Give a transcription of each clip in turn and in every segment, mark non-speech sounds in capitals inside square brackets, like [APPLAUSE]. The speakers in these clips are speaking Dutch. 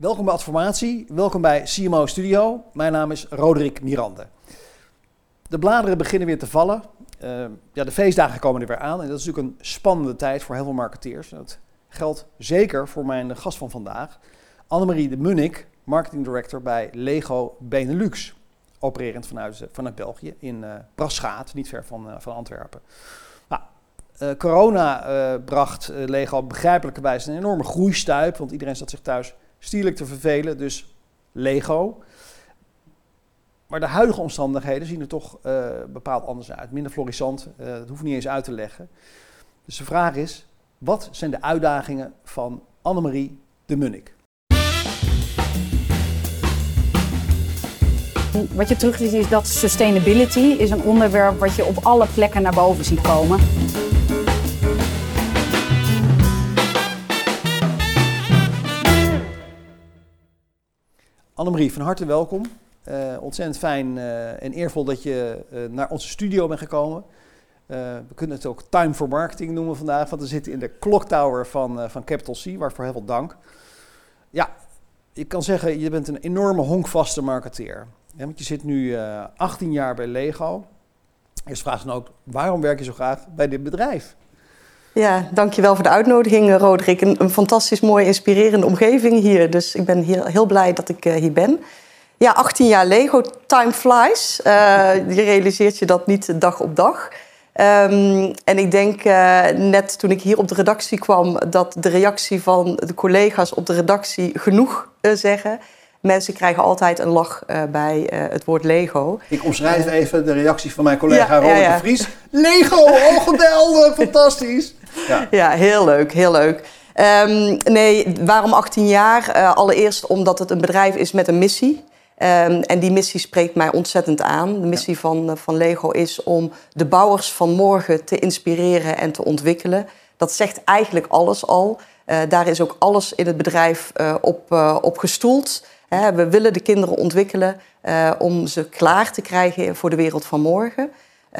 Welkom bij Adformatie, welkom bij CMO Studio. Mijn naam is Roderick Mirande. De bladeren beginnen weer te vallen. Uh, ja, de feestdagen komen er weer aan en dat is natuurlijk een spannende tijd voor heel veel marketeers. Dat geldt zeker voor mijn gast van vandaag, Annemarie de Munnik, marketing director bij Lego Benelux. Opererend vanuit, vanuit België in uh, Braschaat, niet ver van, van Antwerpen. Nou, corona bracht Lego begrijpelijkerwijs een enorme groeistuip, want iedereen zat zich thuis stierlijk te vervelen, dus Lego. Maar de huidige omstandigheden zien er toch uh, bepaald anders uit. Minder florissant, uh, dat hoeft niet eens uit te leggen. Dus de vraag is, wat zijn de uitdagingen van Annemarie de Munnik? Wat je terug ziet is dat sustainability is een onderwerp wat je op alle plekken naar boven ziet komen. Annemarie, van harte welkom. Uh, ontzettend fijn uh, en eervol dat je uh, naar onze studio bent gekomen. we kunnen het ook Time for Marketing noemen vandaag, want we zitten in de Tower van, van Capital C, waarvoor heel veel dank. Ja, ik kan zeggen, je bent een enorme honkvaste marketeer. Want je zit nu 18 jaar bij Lego. Eerst vraag dan ook, waarom werk je zo graag bij dit bedrijf? Ja, dankjewel voor de uitnodiging, Roderick. Een, een fantastisch mooie, inspirerende omgeving hier. Dus ik ben heel, heel blij dat ik hier ben. Ja, 18 jaar Lego, time flies. Uh, je realiseert je dat niet dag op dag. Um, en ik denk uh, net toen ik hier op de redactie kwam, dat de reactie van de collega's op de redactie genoeg zeggen. Mensen krijgen altijd een lach bij het woord Lego. Ik omschrijf even de reactie van mijn collega ja, Robert ja, ja. de Vries. Lego, oh geweldig, [LAUGHS] fantastisch. Ja. [LAUGHS] ja, heel leuk, heel leuk. Um, nee, waarom 18 jaar? allereerst omdat het een bedrijf is met een missie. Um, en die missie spreekt mij ontzettend aan. De missie ja. van, van Lego is om de bouwers van morgen te inspireren en te ontwikkelen. Dat zegt eigenlijk alles al. Uh, daar is ook alles in het bedrijf uh, op, uh, op gestoeld. Hè, we willen de kinderen ontwikkelen om ze klaar te krijgen voor de wereld van morgen.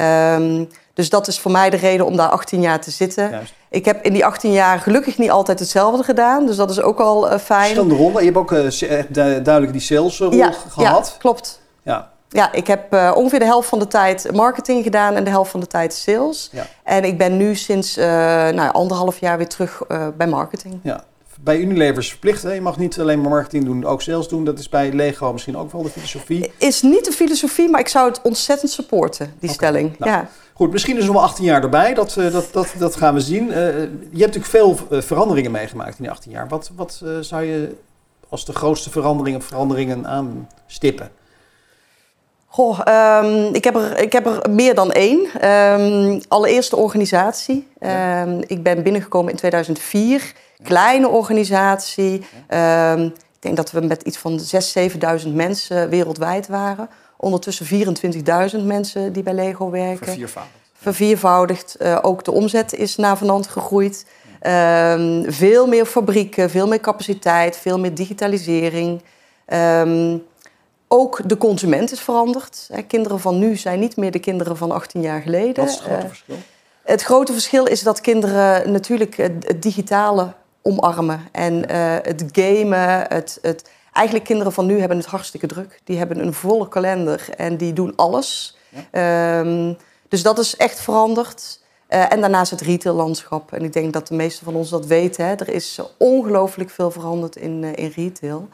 Um, dus dat is voor mij de reden om daar 18 jaar te zitten. Juist. Ik heb in die 18 jaar gelukkig niet altijd hetzelfde gedaan. Dus dat is ook al uh, fijn. Verschillende rollen. Je hebt ook uh, duidelijk die salesrol ja, gehad. Ja, klopt. Ja. Ja, ik heb uh, ongeveer de helft van de tijd marketing gedaan en de helft van de tijd sales. Ja. En ik ben nu sinds nou, anderhalf jaar weer terug bij marketing. Ja bij Unilever is verplicht. Hè? Je mag niet alleen maar marketing doen, ook sales doen. Dat is bij Lego misschien ook wel de filosofie. Is niet de filosofie, maar ik zou het ontzettend supporten, die okay. stelling. Nou, ja. Goed, misschien is er wel 18 jaar erbij. Dat, uh, dat, dat, dat gaan we zien. Uh, je hebt natuurlijk veel veranderingen meegemaakt in die 18 jaar. Wat, wat zou je als de grootste veranderingen, veranderingen aanstippen? Goh, um, ik, heb er, ik heb er meer dan één. Um, allereerst de organisatie. Ja. Um, ik ben binnengekomen in 2004 kleine organisatie. Ik denk dat we met iets van 6.000, 7.000 mensen wereldwijd waren. Ondertussen 24.000 mensen die bij Lego werken. Verviervoudigd. Verviervoudigd. Uh, ook de omzet is navenant gegroeid. Um, veel meer fabrieken, veel meer capaciteit, veel meer digitalisering. Um, ook de consument is veranderd. Kinderen van nu zijn niet meer de kinderen van 18 jaar geleden. Wat is het grote uh, verschil? Het grote verschil is dat kinderen natuurlijk het digitale omarmen. En uh, het gamen, het, het... Eigenlijk kinderen van nu hebben het hartstikke druk. Die hebben een volle kalender en die doen alles. Ja. Um, dus dat is echt veranderd. Uh, en daarnaast het retaillandschap. En ik denk dat de meesten van ons dat weten. Hè. Er is ongelooflijk veel veranderd in, uh, in retail.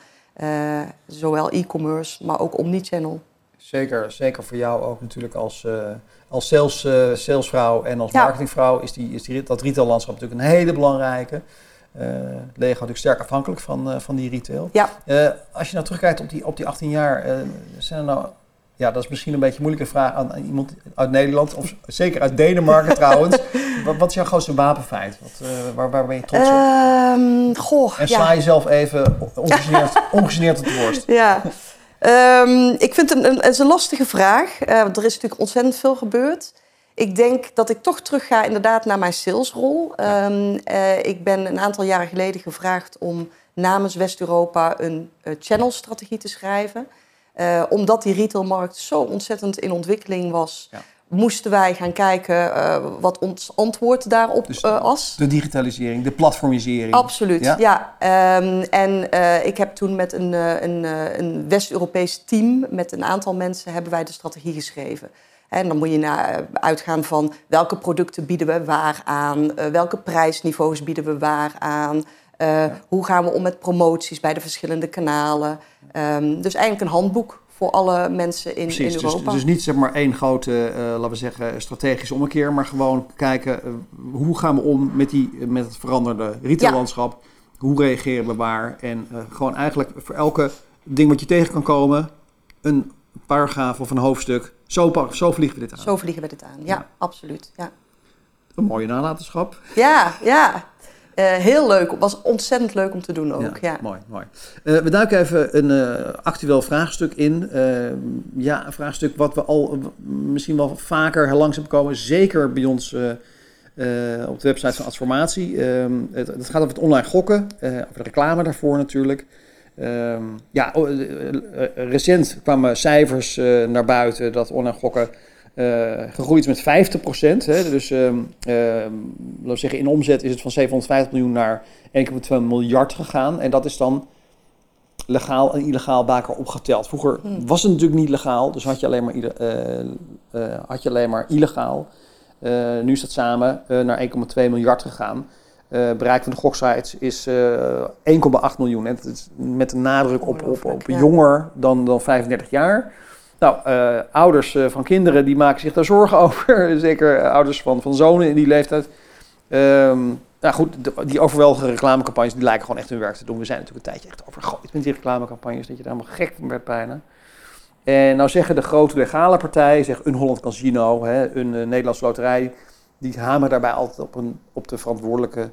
Uh, zowel e-commerce, maar ook omnichannel. Zeker, zeker voor jou ook natuurlijk als, uh, als sales, uh, salesvrouw en als ja. marketingvrouw is, die, is die, dat retaillandschap natuurlijk een hele belangrijke. Uh, Lego natuurlijk sterk afhankelijk van, uh, van die retail. Ja. Uh, als je nou terugkijkt op die, op die 18 jaar, zijn er nou, ja, dat is misschien een beetje een moeilijke vraag aan, aan iemand uit Nederland, of zeker uit Denemarken [LAUGHS] trouwens. Wat, wat, is jouw grootste wapenfeit? Wat, waar, waar ben je trots op? Um, goh, en sla ja. jezelf even ongegeneerd, [LAUGHS] ongegeneerd op de borst. Ja. Um, ik vind het een, een, een lastige vraag. er is natuurlijk ontzettend veel gebeurd. Ik denk dat ik toch terug ga inderdaad naar mijn salesrol. Ja. Um, uh, ik ben een aantal jaren geleden gevraagd om namens West-Europa een uh, channelstrategie te schrijven. Uh, omdat die retailmarkt zo ontzettend in ontwikkeling was, ja. moesten wij gaan kijken wat ons antwoord daarop Dus was. De digitalisering, de platformisering. Absoluut, ja. Ja? Ehm, en ik heb toen met een, een, een West-Europees team, met een aantal mensen, hebben wij de strategie geschreven. En dan moet je naar, uitgaan van welke producten bieden we waar aan, welke prijsniveaus bieden we waar aan, hoe gaan we om met promoties bij de verschillende kanalen. Um, dus eigenlijk een handboek voor alle mensen in, Precies, in dus, Europa. dus niet zeg maar één grote, uh, laten we zeggen, strategische ommekeer, maar gewoon kijken uh, hoe gaan we om met, die, met het veranderde retaillandschap. Ja. Hoe reageren we waar? En gewoon eigenlijk voor elke ding wat je tegen kan komen, een paragraaf of een hoofdstuk. Zo, zo vliegen we dit aan. Zo vliegen we dit aan, ja, ja. absoluut. Ja. Een mooie nalatenschap. Ja, ja. Uh, heel leuk. Het was ontzettend leuk om te doen ook. Ja, ja. Mooi, mooi. Uh, we duiken even een uh, actueel vraagstuk in. ja, een vraagstuk wat we al misschien wel vaker langs hebben komen. Zeker bij ons op de website van Adformatie. Het, het, gaat over het online gokken. over de reclame daarvoor natuurlijk. Ja, recent kwamen cijfers naar buiten dat online gokken... Gegroeid is met 50%. Hè. Dus uh, laten we zeggen, in omzet is het van 750 miljoen naar 1,2 miljard gegaan. En dat is dan legaal en illegaal bij elkaar opgeteld. Vroeger hmm. was het natuurlijk niet legaal, dus had je alleen maar, had je alleen maar illegaal. nu is dat samen naar 1,2 miljard gegaan. Bereik van de goksites is 1,8 miljoen. Hè. met een nadruk op, op, op ja. jonger dan, dan 35 jaar. Nou, uh, ouders uh, van kinderen die maken zich daar [LAUGHS] zorgen over. Zeker uh, ouders van, van zonen in die leeftijd. Um, nou goed, de, die overweldige reclamecampagnes die lijken gewoon echt hun werk te doen. We zijn natuurlijk een tijdje echt overgooid met die reclamecampagnes. Dat je daar helemaal gek van werd bijna. En nou zeggen de grote legale partijen, zeg een Holland Casino, hè, een Nederlandse loterij. Die hameren daarbij altijd op, een, op, de verantwoordelijke,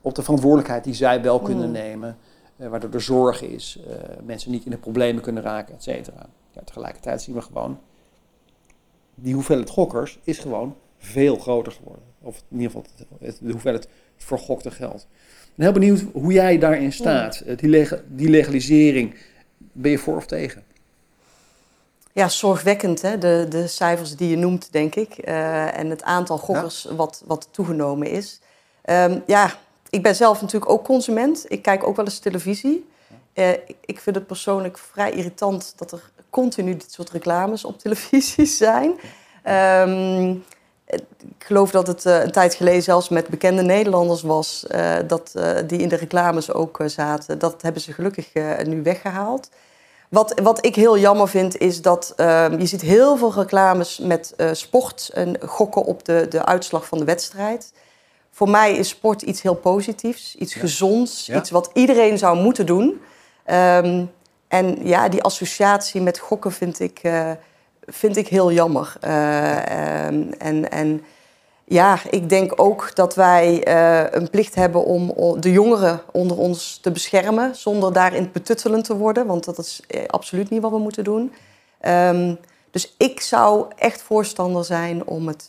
op de verantwoordelijkheid die zij wel kunnen Mm. nemen. waardoor er zorg is, mensen niet in de problemen kunnen raken, et cetera ja, tegelijkertijd zien we gewoon, die hoeveelheid gokkers is gewoon veel groter geworden. Of in ieder geval het, de hoeveelheid vergokte geld. Ik ben heel benieuwd hoe jij daarin staat. Die, leg, die legalisering, ben je voor of tegen? Ja, zorgwekkend, hè? De, de cijfers die je noemt, denk ik. Uh, en het aantal gokkers ja. wat, wat toegenomen is. Um, ja, ik ben zelf natuurlijk ook consument. Ik kijk ook wel eens televisie. Uh, ik vind het persoonlijk vrij irritant dat er continu dit soort reclames op televisie [LAUGHS] zijn. Um, ik geloof dat het uh, een tijd geleden zelfs met bekende Nederlanders was... Uh, dat, die in de reclames ook zaten. Dat hebben ze gelukkig nu weggehaald. Wat, wat ik heel jammer vind is dat ehm, je ziet heel veel reclames met sport... en gokken op de, de uitslag van de wedstrijd. Voor mij is sport iets heel positiefs, iets ja. gezonds... Ja. iets wat iedereen zou moeten doen... Um, en ja, die associatie met gokken vind ik, uh, vind ik heel jammer. Uh, um, en, en ja, ik denk ook dat wij uh, een plicht hebben om de jongeren onder ons te beschermen... zonder daarin betuttelend te worden, want dat is absoluut niet wat we moeten doen. Um, dus ik zou echt voorstander zijn om het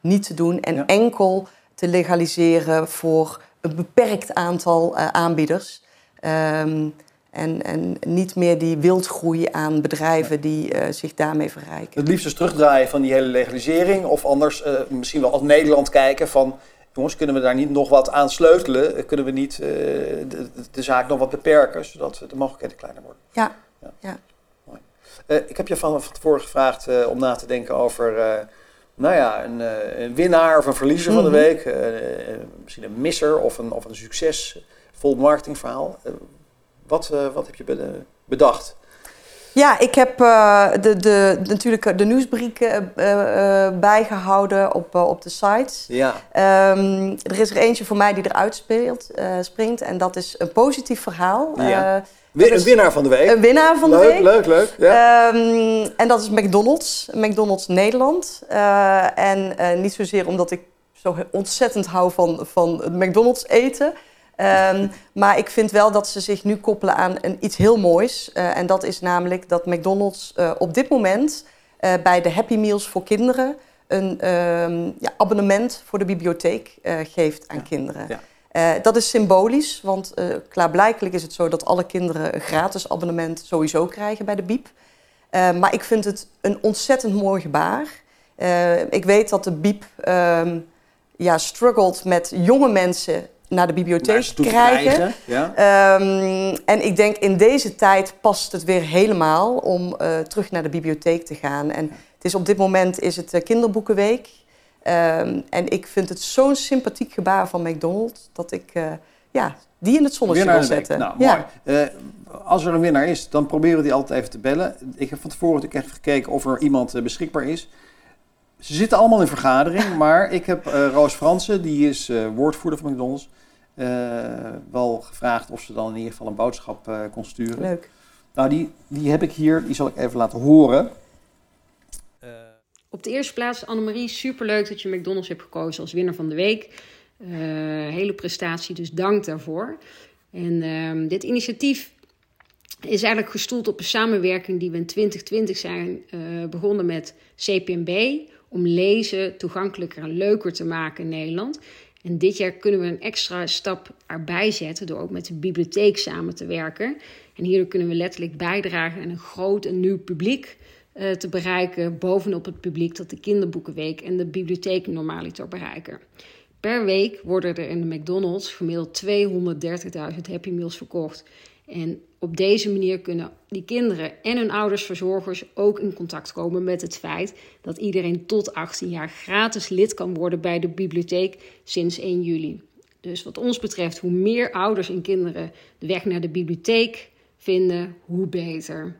niet te doen... en ja. enkel te legaliseren voor een beperkt aantal aanbieders... Um, en, en niet meer die wildgroei aan bedrijven die uh, zich daarmee verrijken. Het liefst dus terugdraaien van die hele legalisering. Of anders uh, misschien wel als Nederland kijken van... jongens, kunnen we daar niet nog wat aan sleutelen? Kunnen we niet uh, de, de, zaak nog wat beperken... zodat de mogelijkheden kleiner worden? Ja. ja. ja. Mooi. ik heb je van, van tevoren gevraagd om na te denken over... nou ja, een, een, winnaar of een verliezer mm -hmm. van de week. misschien een misser of een, of een succesvol marketingverhaal... Wat, uh, wat heb je bedacht? Ja, ik heb uh, de, de, natuurlijk de nieuwsbriek uh, bijgehouden op, op de site. Ja. Um, er is er eentje voor mij die eruit speelt, springt. En dat is een positief verhaal. Ja. Een winnaar van de week. Een winnaar van leuk, de week. Leuk, leuk, ja. um, en dat is McDonald's. McDonald's Nederland. en niet zozeer omdat ik zo ontzettend hou van, van het McDonald's eten... Um, maar ik vind wel dat ze zich nu koppelen aan een, iets heel moois. Uh, en dat is namelijk dat McDonald's uh, op dit moment uh, bij de Happy Meals voor kinderen een um, ja, abonnement voor de bibliotheek geeft aan ja. kinderen. Ja. dat is symbolisch, want klaarblijkelijk is het zo dat alle kinderen een gratis abonnement sowieso krijgen bij de Biep. maar ik vind het een ontzettend mooi gebaar. Eh, ik weet dat de Biep ehm, ja, struggelt met jonge mensen naar de bibliotheek Naar krijgen. krijgen, Ja. Ehm, en ik denk in deze tijd past het weer helemaal om eh, terug naar de bibliotheek te gaan. En het is op dit moment is het eh, kinderboekenweek. Ehm, en ik vind het zo'n sympathiek gebaar van McDonald's dat ik eh, ja, die in het zonnetje wil zetten. Nou, ja. mooi. Als er een winnaar is, dan proberen we die altijd even te bellen. Ik heb van tevoren even gekeken of er iemand beschikbaar is. Ze zitten allemaal in vergadering, [LAUGHS] maar ik heb eh, Roos Fransen, die is eh, woordvoerder van McDonald's, eh, wel gevraagd of ze dan in ieder geval een boodschap kon sturen. Leuk. Nou, die, die heb ik hier, die zal ik even laten horen. Op de eerste plaats, Annemarie, superleuk dat je McDonald's hebt gekozen als winnaar van de week. Hele prestatie, dus dank daarvoor. En ehm, dit initiatief is eigenlijk gestoeld op een samenwerking die we in 2020 zijn begonnen met CPMB. Om lezen toegankelijker en leuker te maken in Nederland. En dit jaar kunnen we een extra stap erbij zetten door ook met de bibliotheek samen te werken. En hierdoor kunnen we letterlijk bijdragen aan een groot en nieuw publiek eh, te bereiken. Bovenop het publiek dat de kinderboekenweek en de bibliotheek normaliter bereiken. Per week worden er in de McDonald's gemiddeld 230.000 Happy Meals verkocht. En op deze manier kunnen die kinderen en hun ouders, verzorgers ook in contact komen met het feit dat iedereen tot 18 jaar gratis lid kan worden bij de bibliotheek sinds 1 juli. Dus wat ons betreft, hoe meer ouders en kinderen de weg naar de bibliotheek vinden, hoe beter.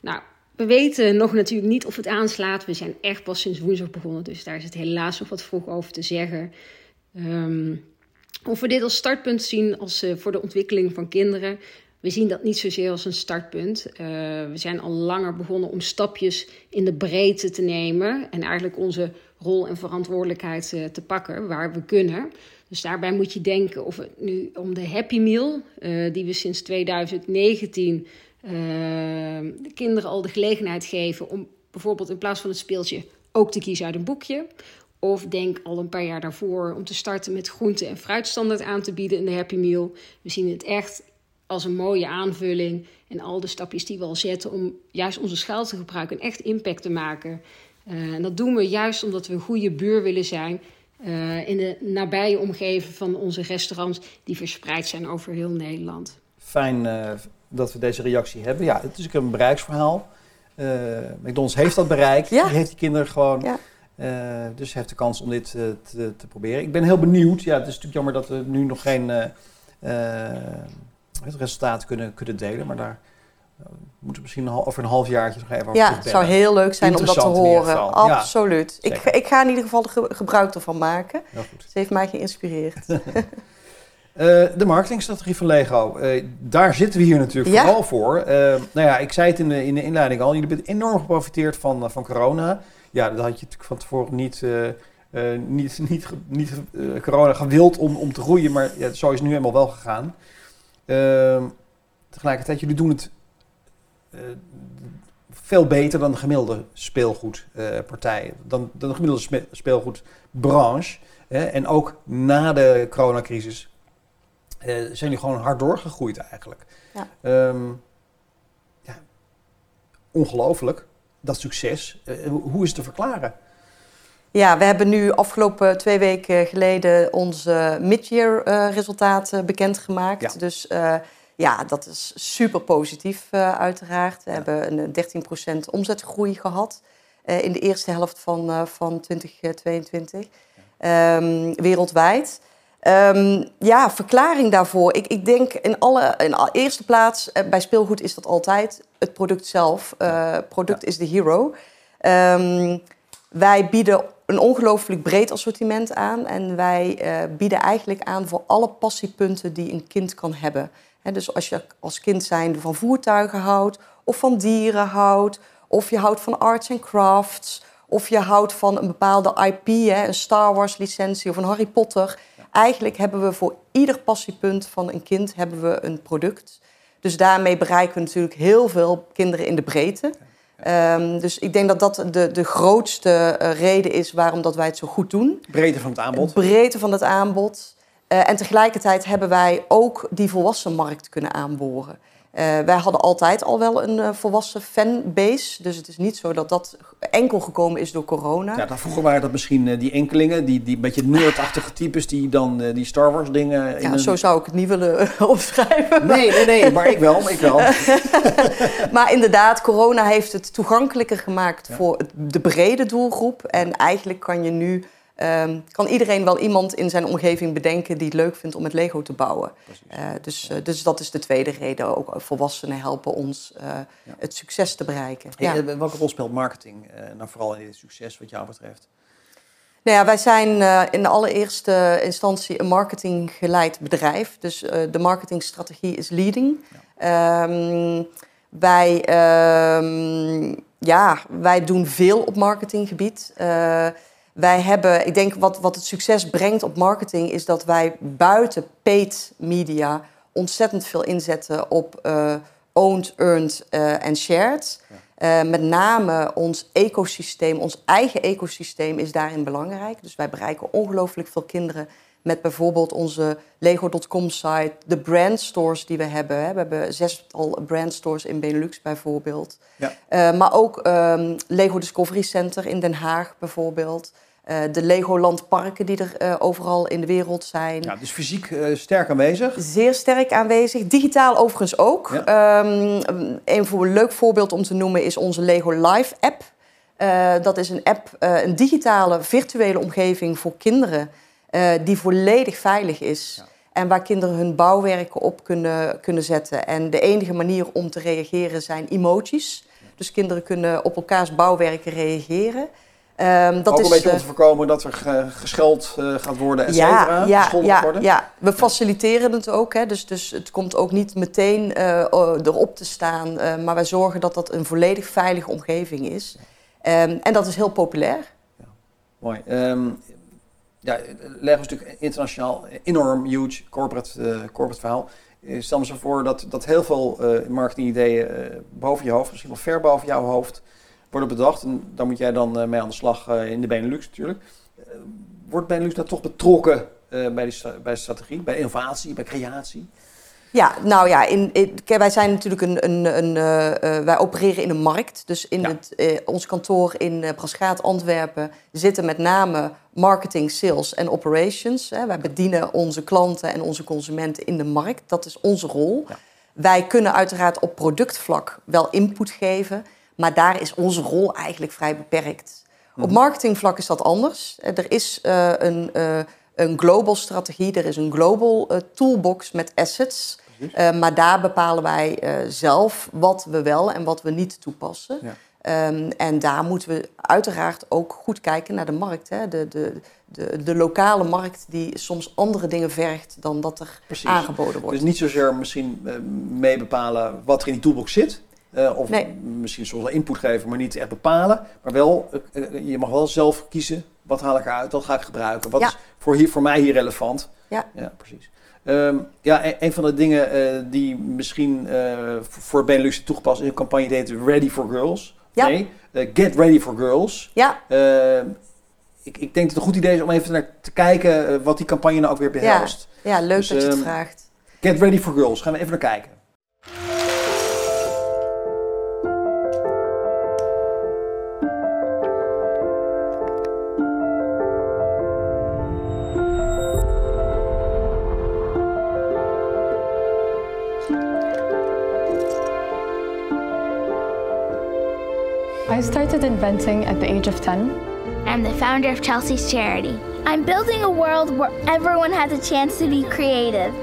Nou, we weten nog natuurlijk niet of het aanslaat. We zijn echt pas sinds woensdag begonnen, dus daar is het helaas nog wat vroeg over te zeggen. Ehm, of we dit als startpunt zien als, eh, voor de ontwikkeling van kinderen. We zien dat niet zozeer als een startpunt. Eh, we zijn al langer begonnen om stapjes in de breedte te nemen. En eigenlijk onze rol en verantwoordelijkheid eh, te pakken waar we kunnen. Dus daarbij moet je denken of het nu om de Happy Meal, eh, die we sinds 2019 eh, de kinderen al de gelegenheid geven om bijvoorbeeld in plaats van het speeltje ook te kiezen uit een boekje. Of denk al een paar jaar daarvoor om te starten met groente- en fruitstandaard aan te bieden in de Happy Meal. We zien het echt als een mooie aanvulling. En al de stapjes die we al zetten om juist onze schaal te gebruiken en echt impact te maken. Eh, en dat doen we juist omdat we een goede buur willen zijn. eh, in de nabije omgeving van onze restaurants die verspreid zijn over heel Nederland. Fijn eh, dat we deze reactie hebben. Ja, het is ook een bereiksverhaal. Eh, McDonald's heeft dat bereik. Ja. Die heeft die kinderen gewoon. Ja. Eh, dus heeft de kans om dit te, te proberen. Ik ben heel benieuwd. Ja, het is natuurlijk jammer dat we nu nog geen eh, eh, het resultaat kunnen, kunnen delen. Maar daar eh, moeten we misschien een over een half jaartje nog even over Ja, het zou heel leuk zijn om dat te horen. Ja, Absoluut. ik, ik ga in ieder geval ge- gebruik ervan maken. Heel goed. Ze heeft mij geïnspireerd. [LAUGHS] Eh, de marketingstrategie van Lego. Eh, daar zitten we hier natuurlijk Ja. vooral voor. Nou ja, ik zei het in de, in de inleiding al. Jullie hebben enorm geprofiteerd van, van corona. Ja, dat had je natuurlijk van tevoren niet, niet, niet, niet corona gewild om, om te groeien. Maar ja, zo is het nu helemaal wel gegaan. Ehm, tegelijkertijd, jullie doen het eh, veel beter dan de gemiddelde speelgoedpartij. dan, dan de gemiddelde speelgoedbranche. Hè? En ook na de coronacrisis eh, zijn jullie gewoon hard doorgegroeid eigenlijk. Ja. Ehm, ja, ongelooflijk, dat succes. Eh, hoe is het te verklaren? Ja, we hebben nu afgelopen twee weken geleden onze mid-year eh, resultaten bekendgemaakt. Ja. Dus eh, ja, dat is super positief eh, uiteraard. We Ja. hebben een 13% omzetgroei gehad eh, in de eerste helft van, van 2022 Ehm, wereldwijd. Ehm, ja, verklaring daarvoor. Ik, ik denk in alle in eerste plaats, bij speelgoed is dat altijd het product zelf. Eh, product is de hero. Ehm, wij bieden een ongelooflijk breed assortiment aan. En wij eh, bieden eigenlijk aan voor alle passiepunten die een kind kan hebben. Dus als je als kind zijnde van voertuigen houdt, of van dieren houdt, of je houdt van arts en crafts, of je houdt van een bepaalde IP, een Star Wars licentie of een Harry Potter. Eigenlijk hebben we voor ieder passiepunt van een kind hebben we een product. Dus daarmee bereiken we natuurlijk heel veel kinderen in de breedte. Ehm, dus ik denk dat dat de, de grootste eh, reden is waarom dat wij het zo goed doen. Breedte van het aanbod. Breedte van het aanbod. Eh, en tegelijkertijd hebben wij ook die volwassen markt kunnen aanboren. Eh, wij hadden altijd al wel een uh, volwassen fanbase. Dus het is niet zo dat dat enkel gekomen is door corona. Ja, dan vroeger waren dat misschien uh, die enkelingen, die, die beetje nerdachtige types die dan die Star Wars dingen... Ja, zo zou ik het niet willen [LAUGHS] opschrijven. Nee, nee, nee, maar ik wel, ik wel. [LAUGHS] maar inderdaad, corona heeft het toegankelijker gemaakt ja. voor de brede doelgroep. En eigenlijk kan je nu Um, kan iedereen wel iemand in zijn omgeving bedenken die het leuk vindt om met Lego te bouwen. Uh, dus, uh, dus dat is de tweede reden. Ook volwassenen helpen ons uh, ja. het succes te bereiken. Hey, ja. Welke rol speelt marketing, nou vooral in dit succes wat jou betreft? Nou ja, wij zijn in de allereerste instantie een marketinggeleid bedrijf. Dus de marketingstrategie is leading. Ja. Um, wij, um, ja, wij doen veel op marketinggebied. Wij hebben, ik denk wat, wat het succes brengt op marketing, is dat wij buiten paid media ontzettend veel inzetten op uh, owned, earned uh, en shared. Ja. Uh, met name ons ecosysteem, ons eigen ecosysteem is daarin belangrijk. Dus wij bereiken ongelooflijk veel kinderen met bijvoorbeeld onze Lego.com site, de brandstores die we hebben. Hè. We hebben zestal brandstores in Benelux bijvoorbeeld. Ja. Uh, maar ook um, Lego Discovery Center in Den Haag bijvoorbeeld. Uh, de Legoland parken die er uh, overal in de wereld zijn. Ja, dus fysiek uh, sterk aanwezig? Zeer sterk aanwezig. Digitaal overigens ook. Ja. Um, een, voor, een leuk voorbeeld om te noemen is onze Lego Live app. dat is een app, een digitale virtuele omgeving voor kinderen die volledig veilig is. Ja. En waar kinderen hun bouwwerken op kunnen, kunnen zetten. En de enige manier om te reageren zijn emojis. Dus kinderen kunnen op elkaars bouwwerken reageren. Um, dat ook is, een beetje om te voorkomen dat er gescheld uh, gaat worden, et cetera. Ja, ja, worden. ja, we faciliteren het ook. Hè, dus, dus het komt ook niet meteen uh, erop te staan. Uh, maar wij zorgen dat dat een volledig veilige omgeving is. Um, en dat is heel populair. Ja, mooi. Um, ja, Lego is natuurlijk internationaal enorm, huge corporate, corporate verhaal. Stel me zo voor dat, dat heel veel marketingideeën boven je hoofd, misschien wel ver boven jouw hoofd worden bedacht. En daar moet jij dan uh, mee aan de slag uh, in de Benelux natuurlijk. Uh, wordt Benelux daar toch betrokken bij, die bij de strategie, bij innovatie, bij creatie? Ja, nou ja, in, in, wij zijn natuurlijk een, een, een wij opereren in een markt. Dus in ja. het, ons kantoor in uh, Antwerpen, zitten met name marketing, sales en operations. Hè. Wij bedienen onze klanten en onze consumenten in de markt. Dat is onze rol. Ja. Wij kunnen uiteraard op productvlak wel input geven. Maar daar is onze rol eigenlijk vrij beperkt. Op mhm. marketingvlak is dat anders. Eh, er is uh, een, uh, een global strategie, er is een global uh, toolbox met assets. Maar daar bepalen wij zelf wat we wel en wat we niet toepassen. Ja. Um, en daar moeten we uiteraard ook goed kijken naar de markt. Hè? De, de, de, de, lokale markt die soms andere dingen vergt dan dat er Precies. aangeboden wordt. Dus niet zozeer misschien mee bepalen wat er in die toolbox zit, uh, of nee. misschien soms wel input geven, maar niet echt bepalen. Maar wel, uh, je mag wel zelf kiezen. Wat haal ik eruit? Wat ga ik gebruiken? Wat ja. is voor, hier, voor mij hier relevant? Ja, ja precies. Um, ja, een, een, van de dingen uh, die misschien voor Benelux toegepast is een campagne die heet Ready for Girls. Ja. Nee, Get Ready for Girls. Ja. Ehm, ik, ik denk dat het een goed idee is om even naar te kijken wat die campagne nou ook weer behelst. Ja, ja leuk dus, dat je het um, vraagt. Get Ready for Girls, gaan we even naar kijken. started inventing at the age of 10. I'm the founder of Chelsea's Charity. I'm building a world where everyone has a chance to be creative.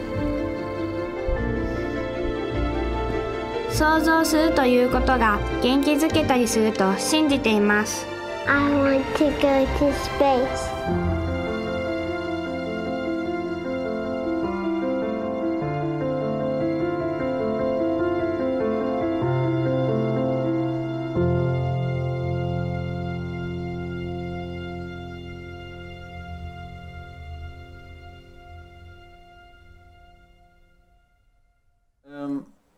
想像するということが元気づけたりすると信じています。I want to go to space.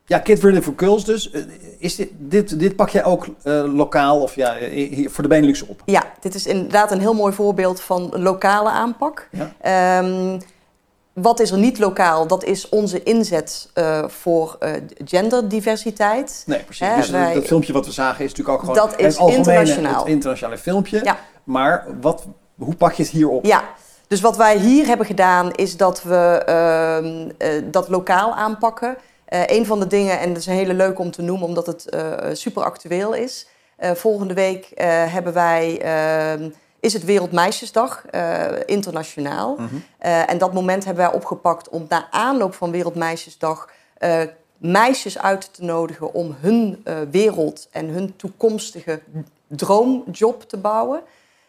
Ja, Kid Ready for Girls dus. Eh, is dit, dit, dit pak jij ook uh, lokaal of ja, hier voor de Benelux op? Ja, dit is inderdaad een heel mooi voorbeeld van lokale aanpak. Ja. Um, wat is er niet lokaal? Dat is onze inzet eh, voor eh, genderdiversiteit. Nee, precies. Hè, dus wij- dat filmpje wat we zagen is natuurlijk ook gewoon Dat is het internationaal. het internationale filmpje. Ja. Maar wat, hoe pak je het hier op? Ja, dus wat wij hier hebben gedaan is dat we ehm, eh, dat lokaal aanpakken. Eh een van de dingen, en dat is een hele leuk om te noemen omdat het eh, super actueel is. Eh, volgende week hebben wij, ehm, is het Wereldmeisjesdag, internationaal. Mhm. En dat moment hebben wij opgepakt om na aanloop van Wereldmeisjesdag meisjes uit te nodigen om hun wereld en hun toekomstige droomjob te bouwen.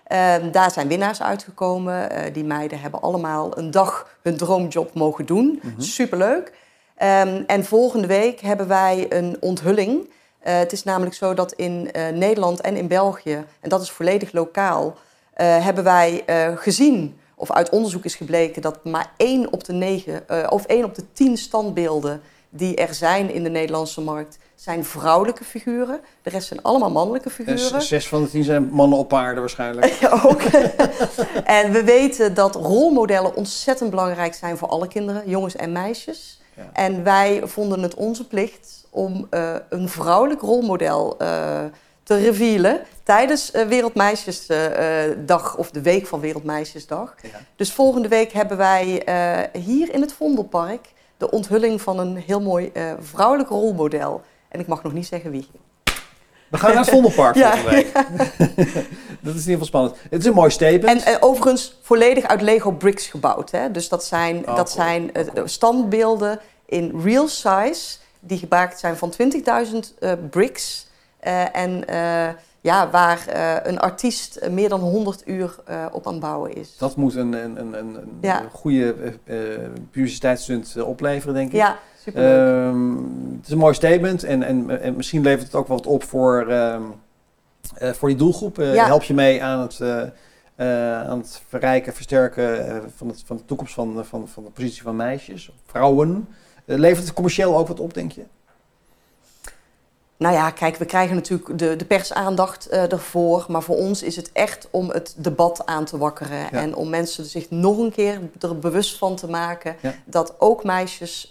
Ehm, daar zijn winnaars uitgekomen. Die meiden hebben allemaal een dag hun droomjob mogen doen. Superleuk. Ehm, en volgende week hebben wij een onthulling. Eh, het is namelijk zo dat in eh, Nederland en in België, en dat is volledig lokaal, eh, hebben wij gezien, of uit onderzoek is gebleken, dat maar één op de negen, of één op de tien standbeelden die er zijn in de Nederlandse markt, zijn vrouwelijke figuren. De rest zijn allemaal mannelijke En figuren. z- zes van de tien zijn mannen op paarden waarschijnlijk. [LAUGHS] ook. en we weten dat rolmodellen ontzettend belangrijk zijn voor alle kinderen, jongens en meisjes. Ja. En wij vonden het onze plicht om eh, een vrouwelijk rolmodel eh, te revealen tijdens eh, Wereldmeisjesdag of de week van Wereldmeisjesdag. Ja. Dus volgende week hebben wij hier in het Vondelpark de onthulling van een heel mooi vrouwelijk rolmodel. En ik mag nog niet zeggen wie. We gaan naar het Vondelpark [LAUGHS] Ja. volgende week. [LAUGHS] dat is in ieder geval spannend. Het is een mooi statement. En eh, overigens volledig uit Lego bricks gebouwd. Hè? Dus dat zijn, Oh, dat cool. zijn eh, standbeelden in real size die gemaakt zijn van 20.000 eh, bricks. En ja, waar een artiest meer dan 100 uur op aan het bouwen is. Dat moet een, een, een, een, Ja. goede eh, publiciteitsstunt opleveren, denk ik. Ja, superleuk. Ehm, het is een mooi statement en, en, en misschien levert het ook wat op voor, eh, voor die doelgroep. Eh, Ja. Help je mee aan het, eh, aan het verrijken, versterken van, het, van de toekomst van, van, van de positie van meisjes, vrouwen. Levert het commercieel ook wat op, denk je? Nou ja, kijk, we krijgen natuurlijk de, de persaandacht eh, ervoor. Maar voor ons is het echt om het debat aan te wakkeren. En om mensen zich nog een keer er bewust van te maken. Ja. Dat ook meisjes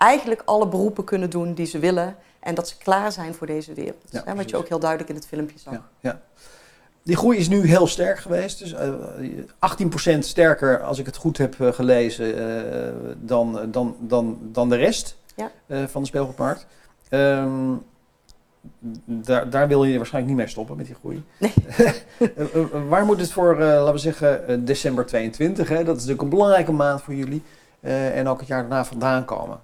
eigenlijk alle beroepen kunnen doen die ze willen. En dat ze klaar zijn voor deze wereld. Ja, Hè, wat je ook heel duidelijk in het filmpje zag. Ja, ja. Die groei is nu heel sterk geweest. Dus eh, 18% sterker, als ik het goed heb eh, gelezen, eh, dan, dan, dan, dan de rest Ja. eh, van de speelgoedmarkt. Ehm, daar, daar wil je waarschijnlijk niet mee stoppen met die groei. Nee. [LAUGHS] Eh, eh, waar moet het voor, eh, laten we zeggen, eh, december 22, hè? dat is natuurlijk een belangrijke maand voor jullie, eh, en ook het jaar daarna vandaan komen?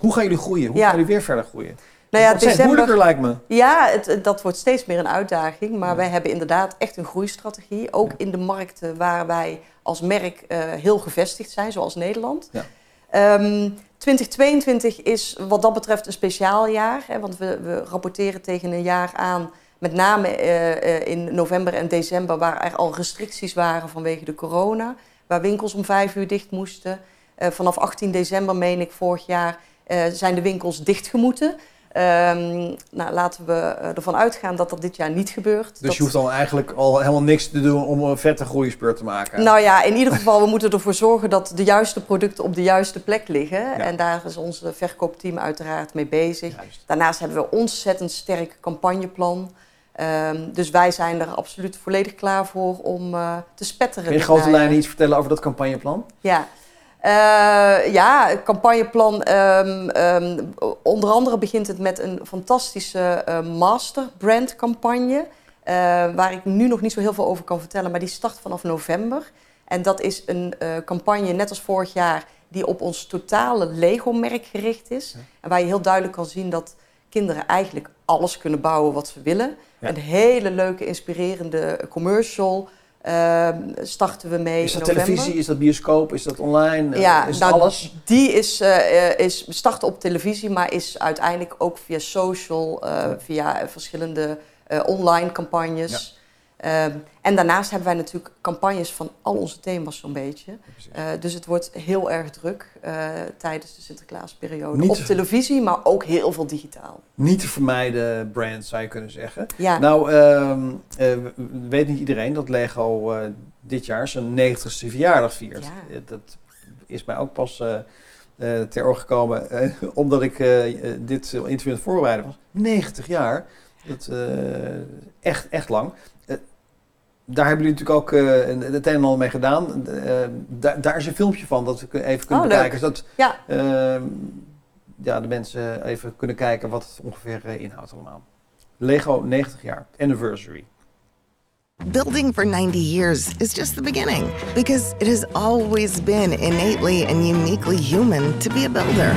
Hoe gaan jullie groeien? Hoe Ja. gaan jullie weer verder groeien? Nou ja, dat is moeilijker lijkt me. Ja, het, het- dat wordt steeds meer een uitdaging. Maar Ja. wij hebben inderdaad echt een groeistrategie. Ook in de markten waar wij als merk eh, heel gevestigd zijn, zoals Nederland. Ja. Ehm, 2022 is wat dat betreft een speciaal jaar. Hè, want we, we rapporteren tegen een jaar aan, met name eh, eh, in november en december, waar er al restricties waren vanwege de corona. Waar winkels om vijf uur dicht moesten. Vanaf 18 december, meen ik, vorig jaar, zijn de winkels dichtgemoeten. Ehm, nou, laten we eh, ervan uitgaan dat dat dit jaar niet gebeurt. Dus Dat- je hoeft dan eigenlijk al helemaal niks te doen om een vette groeispeur te maken. Nou ja, in ieder geval, we moeten ervoor zorgen dat de juiste producten op de juiste plek liggen. En daar is ons verkoopteam uiteraard mee bezig. Juist. Daarnaast hebben we een ontzettend sterk campagneplan. Ehm, dus wij zijn er absoluut volledig klaar voor om eh, te spetteren. Kun je in grote lijnen iets vertellen over dat campagneplan? Ja. Eh, ja, het campagneplan. ehm, ehm, onder andere begint het met een fantastische eh, master brand campagne. eh, waar ik nu nog niet zo heel veel over kan vertellen, maar die start vanaf november. En dat is een campagne, net als vorig jaar, die op ons totale Lego-merk gericht is. En waar je heel duidelijk kan zien dat kinderen eigenlijk alles kunnen bouwen wat ze willen. Ja. Een hele leuke, inspirerende commercial ehm, starten we mee Is dat televisie, is dat bioscoop, is dat online? Eh, Ja, is het nou, alles? Die is, eh, eh, is start op televisie, maar is uiteindelijk ook via social, eh, via eh, verschillende eh, online campagnes. Ehm, en daarnaast hebben wij natuurlijk campagnes van al onze thema's zo'n beetje. Eh, dus het wordt heel erg druk eh, tijdens de Sinterklaasperiode. Niet Op te- televisie, maar ook heel veel digitaal. Niet te vermijden brand, zou je kunnen zeggen. Ja. Nou, ehm, eh, weet niet iedereen dat Lego dit jaar zijn 90ste verjaardag viert. Ja. Dat is mij ook pas ter oor gekomen, [LAUGHS] omdat ik dit interview aan het voorbereiden was. 90 jaar, dat, echt, echt lang. Daar hebben jullie natuurlijk ook eh, een- het een en ander mee gedaan. Eh, daar, daar is een filmpje van dat we even kunnen Oh, bekijken. Zodat Ja. ehm, ja, de mensen even kunnen kijken wat het ongeveer eh, inhoudt allemaal. Lego 90 jaar, anniversary. Building for 90 years is just the beginning because it has always been innately and uniquely human to be a builder.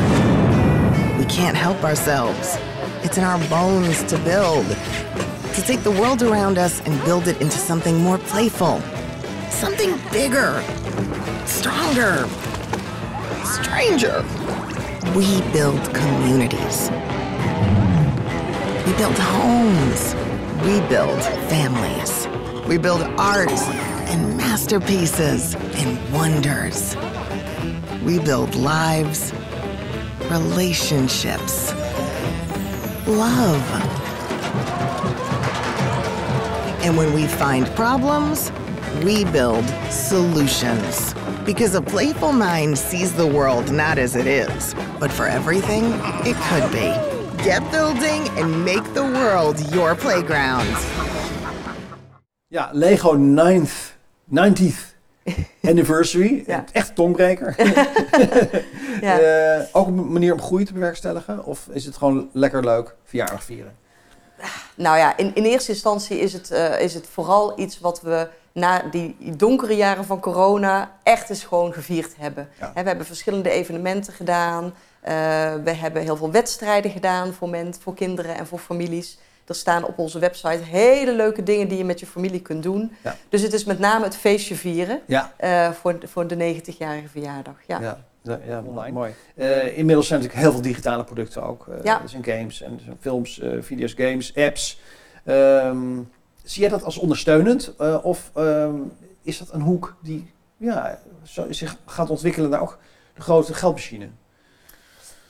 We can't help ourselves. It's in our bones to build, to take the world around us and build it into something more playful, something bigger, stronger, stranger. We build communities. We build homes. We build families. We build art and masterpieces and wonders. We build lives, relationships, love. And when we find problems, we build solutions. Because a playful mind sees the world not as it is, but for everything it could be. Get building and make the world your playground. Ja, Lego 9th, 90th [LAUGHS] anniversary. Ja. Echt tongbreker. [LAUGHS] Ja. Eh, ook een manier om groei te bewerkstelligen? Of is het gewoon lekker leuk verjaardag vieren? Nou ja, in, in eerste instantie is het, eh, is het vooral iets wat we na die donkere jaren van corona echt eens gewoon gevierd hebben. Ja. We hebben verschillende evenementen gedaan. Eh, we hebben heel veel wedstrijden gedaan voor, men, voor kinderen en voor families. Er staan op onze website hele leuke dingen die je met je familie kunt doen. Ja. Dus het is met name het feestje vieren Ja. eh, voor, voor de 90-jarige verjaardag. Ja. Ja, ja, ja, mooi. Eh, inmiddels zijn natuurlijk heel veel digitale producten ook. Eh Ja. Er zijn games, en er zijn films, eh, video's, games, apps. Ehm, zie jij dat als ondersteunend? Eh, of ehm, is dat een hoek die ja, zo, zich gaat ontwikkelen naar ook de grote geldmachine?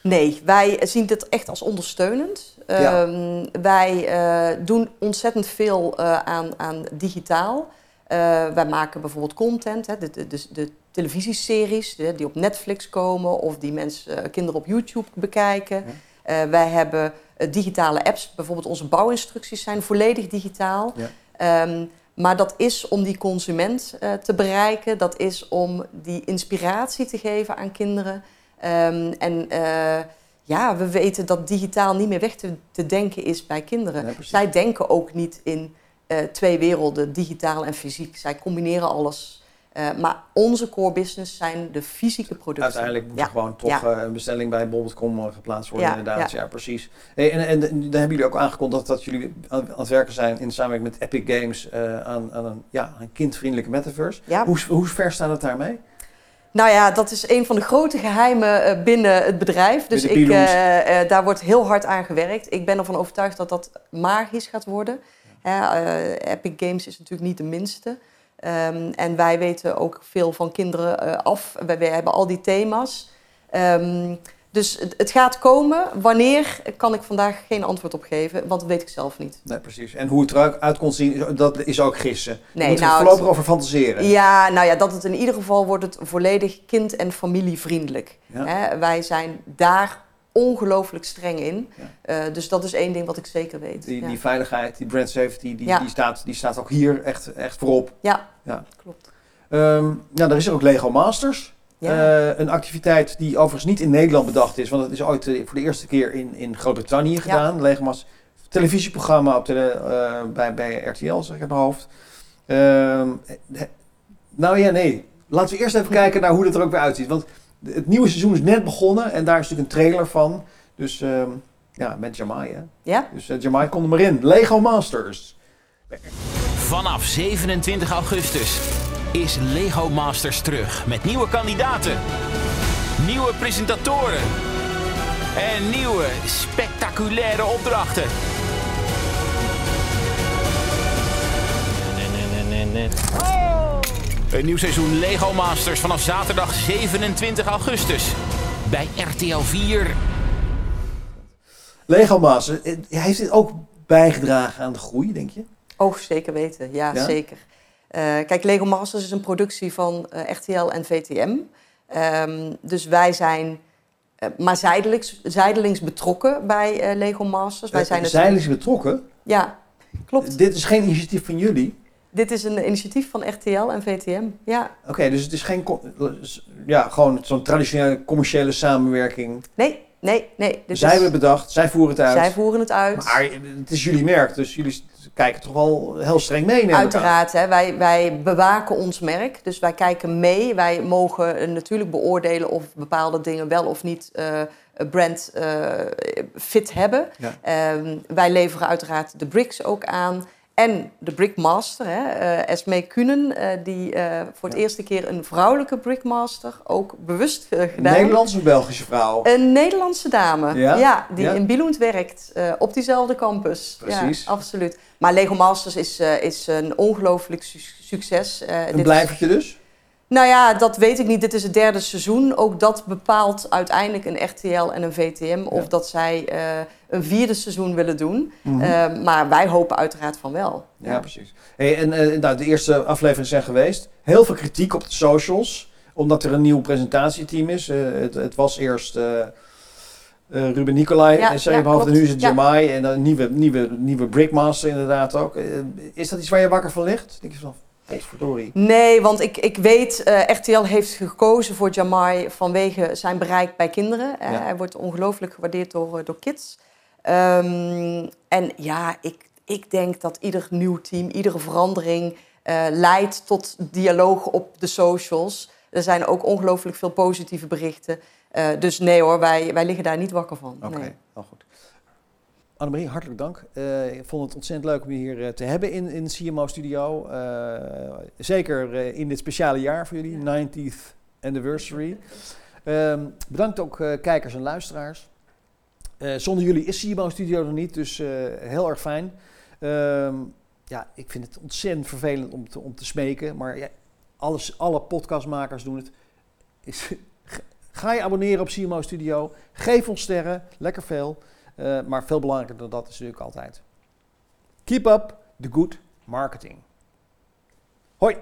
Nee, wij zien dit echt als ondersteunend. Ja. Ehm, wij eh, doen ontzettend veel eh, aan, aan digitaal. Eh, wij maken bijvoorbeeld content, hè, de, de, de, de televisieseries die op Netflix komen of die mensen, eh, kinderen op YouTube bekijken. Eh, wij hebben digitale apps, bijvoorbeeld onze bouwinstructies zijn volledig digitaal. Ja. Ehm, maar dat is om die consument te bereiken, dat is om die inspiratie te geven aan kinderen. Ehm, en ja, we weten dat digitaal niet meer weg te, te denken is bij kinderen. Zij denken ook niet in eh, twee werelden, digitaal en fysiek. Zij combineren alles. Eh, maar onze core business zijn de fysieke producten. Uiteindelijk moet Ja. er gewoon toch Ja. eh, een bestelling bij bol.com geplaatst worden, Ja, inderdaad. Ja, precies. Hey, en, en, dan hebben jullie ook aangekondigd dat, jullie aan, aan het werken zijn in samenwerking met Epic Games aan, aan een, ja, een kindvriendelijke metaverse. Ja. Hoe, hoe ver staat het daarmee? Nou ja, dat is een van de grote geheimen eh, binnen het bedrijf. Dus ik, daar wordt heel hard aan gewerkt. Ik ben ervan overtuigd dat dat magisch gaat worden. Eh, Epic Games is natuurlijk niet de minste. Ehm, en wij weten ook veel van kinderen eh, af. Wij, wij hebben al die thema's. Ehm, dus het, het gaat komen. Wanneer kan ik vandaag geen antwoord op geven, want dat weet ik zelf niet. Nee, precies. En hoe het eruit kon zien, dat is ook gissen. Nee, Nee, moet nou, voorlopig het- over fantaseren. Ja, nou ja, dat het in ieder geval wordt het volledig kind- en familievriendelijk. Ja. Wij zijn daar ongelooflijk streng in. Ja. Eh, dus dat is één ding wat ik zeker weet. Die, ja. die veiligheid, die brand safety, die, Ja. die, staat, die staat ook hier echt, echt voorop. ja, Ja. klopt. Ehm nou, er is ook Lego Masters. Eh, een activiteit die overigens niet in Nederland bedacht is, want het is ooit eh, voor de eerste keer in, in Groot-Brittannië gedaan. Lego Masters, televisieprogramma op bij, bij RTL, zeg ik uit mijn hoofd. Ehm, eh, nou ja, nee. Laten we eerst even kijken naar hoe het er ook weer uitziet. Want het nieuwe seizoen is net begonnen en daar is natuurlijk een trailer van. Dus ehm, ja, met Jamai, hè. ja? Dus uh, Jamai, kom er maar in. Lego Masters. Vanaf 27 augustus is Lego Masters terug met nieuwe kandidaten, nieuwe presentatoren en nieuwe spectaculaire opdrachten. Een nieuw seizoen Lego Masters vanaf zaterdag 27 augustus bij RTL 4. Lego Masters, eh, heeft dit ook bijgedragen aan de groei, denk je? Oh, zeker weten. Ja, Ja? zeker. Eh, kijk, Lego Masters is een productie van eh, RTL en VTM. Ehm, dus wij zijn eh, maar zijdelings, zijdelings betrokken bij eh, Lego Masters. Wij zijn Uh, zijdelings betrokken? Ja, klopt. Dit is geen initiatief van jullie? Dit is een initiatief van RTL en VTM, ja. Oké, dus het is geen, ja, gewoon zo'n traditionele commerciële samenwerking? Nee, nee, nee. Dit zij is... hebben bedacht, zij voeren het uit? Zij voeren het uit. Maar het is jullie merk, dus jullie kijken toch wel heel streng mee? Uiteraard, hè, wij, wij bewaken ons merk, dus wij kijken mee. Wij mogen natuurlijk beoordelen of bepaalde dingen wel of niet uh, brand uh, fit hebben. Ja. Uh, wij leveren uiteraard de bricks ook aan. En de Brickmaster, hè, uh, Esme Kunen, uh, die uh, voor het ja. eerste keer een vrouwelijke Brickmaster ook bewust gedaan. Een Nederlandse of Belgische vrouw? Een Nederlandse dame, ja, ja die ja. in Billund werkt, op diezelfde campus. Precies. Ja, absoluut. Maar Lego Masters is, is een ongelooflijk su succes. een blijvertje dus? Nou ja, dat weet ik niet. Dit is het derde seizoen. Ook dat bepaalt uiteindelijk een RTL en een VTM of dat zij uh, een vierde seizoen willen doen. Mm -hmm. uh, maar wij hopen uiteraard van wel. Ja, ja. precies. Hey, en uh, nou, de eerste afleveringen zijn geweest. Heel veel kritiek op de socials, omdat er een nieuw presentatieteam is. Het, het, was eerst Ruben Nicolai, ja, en, ja, en nu is het Jamai en een nieuwe, nieuwe, nieuwe Brickmaster inderdaad ook. is dat iets waar je wakker van ligt? Denk je van, Nee, want ik, ik weet, uh, RTL heeft gekozen voor Jamai vanwege zijn bereik bij kinderen. Ja. Uh, hij wordt ongelooflijk gewaardeerd door, door kids. Um, en ja, ik, ik denk dat ieder nieuw team, iedere verandering uh, leidt tot dialoog op de socials. Er zijn ook ongelooflijk veel positieve berichten. dus nee hoor, wij, wij liggen daar niet wakker van. Oké, okay, nee. goed. Annemarie, hartelijk dank. Uh, ik vond het ontzettend leuk om je hier uh, te hebben in, in CMO Studio. Uh, zeker in dit speciale jaar voor jullie, ja. 90th anniversary. Ehm, bedankt ook kijkers en luisteraars. zonder jullie is CMO Studio er niet, dus heel erg fijn. Ehm, ja, ik vind het ontzettend vervelend om te, om te smeken, maar ja, alles, alle podcastmakers doen het. Is, [LAUGHS] ga je abonneren op CMO Studio, geef ons sterren, lekker veel. Eh, maar veel belangrijker dan dat is natuurlijk altijd. Keep up the good marketing. Hoi!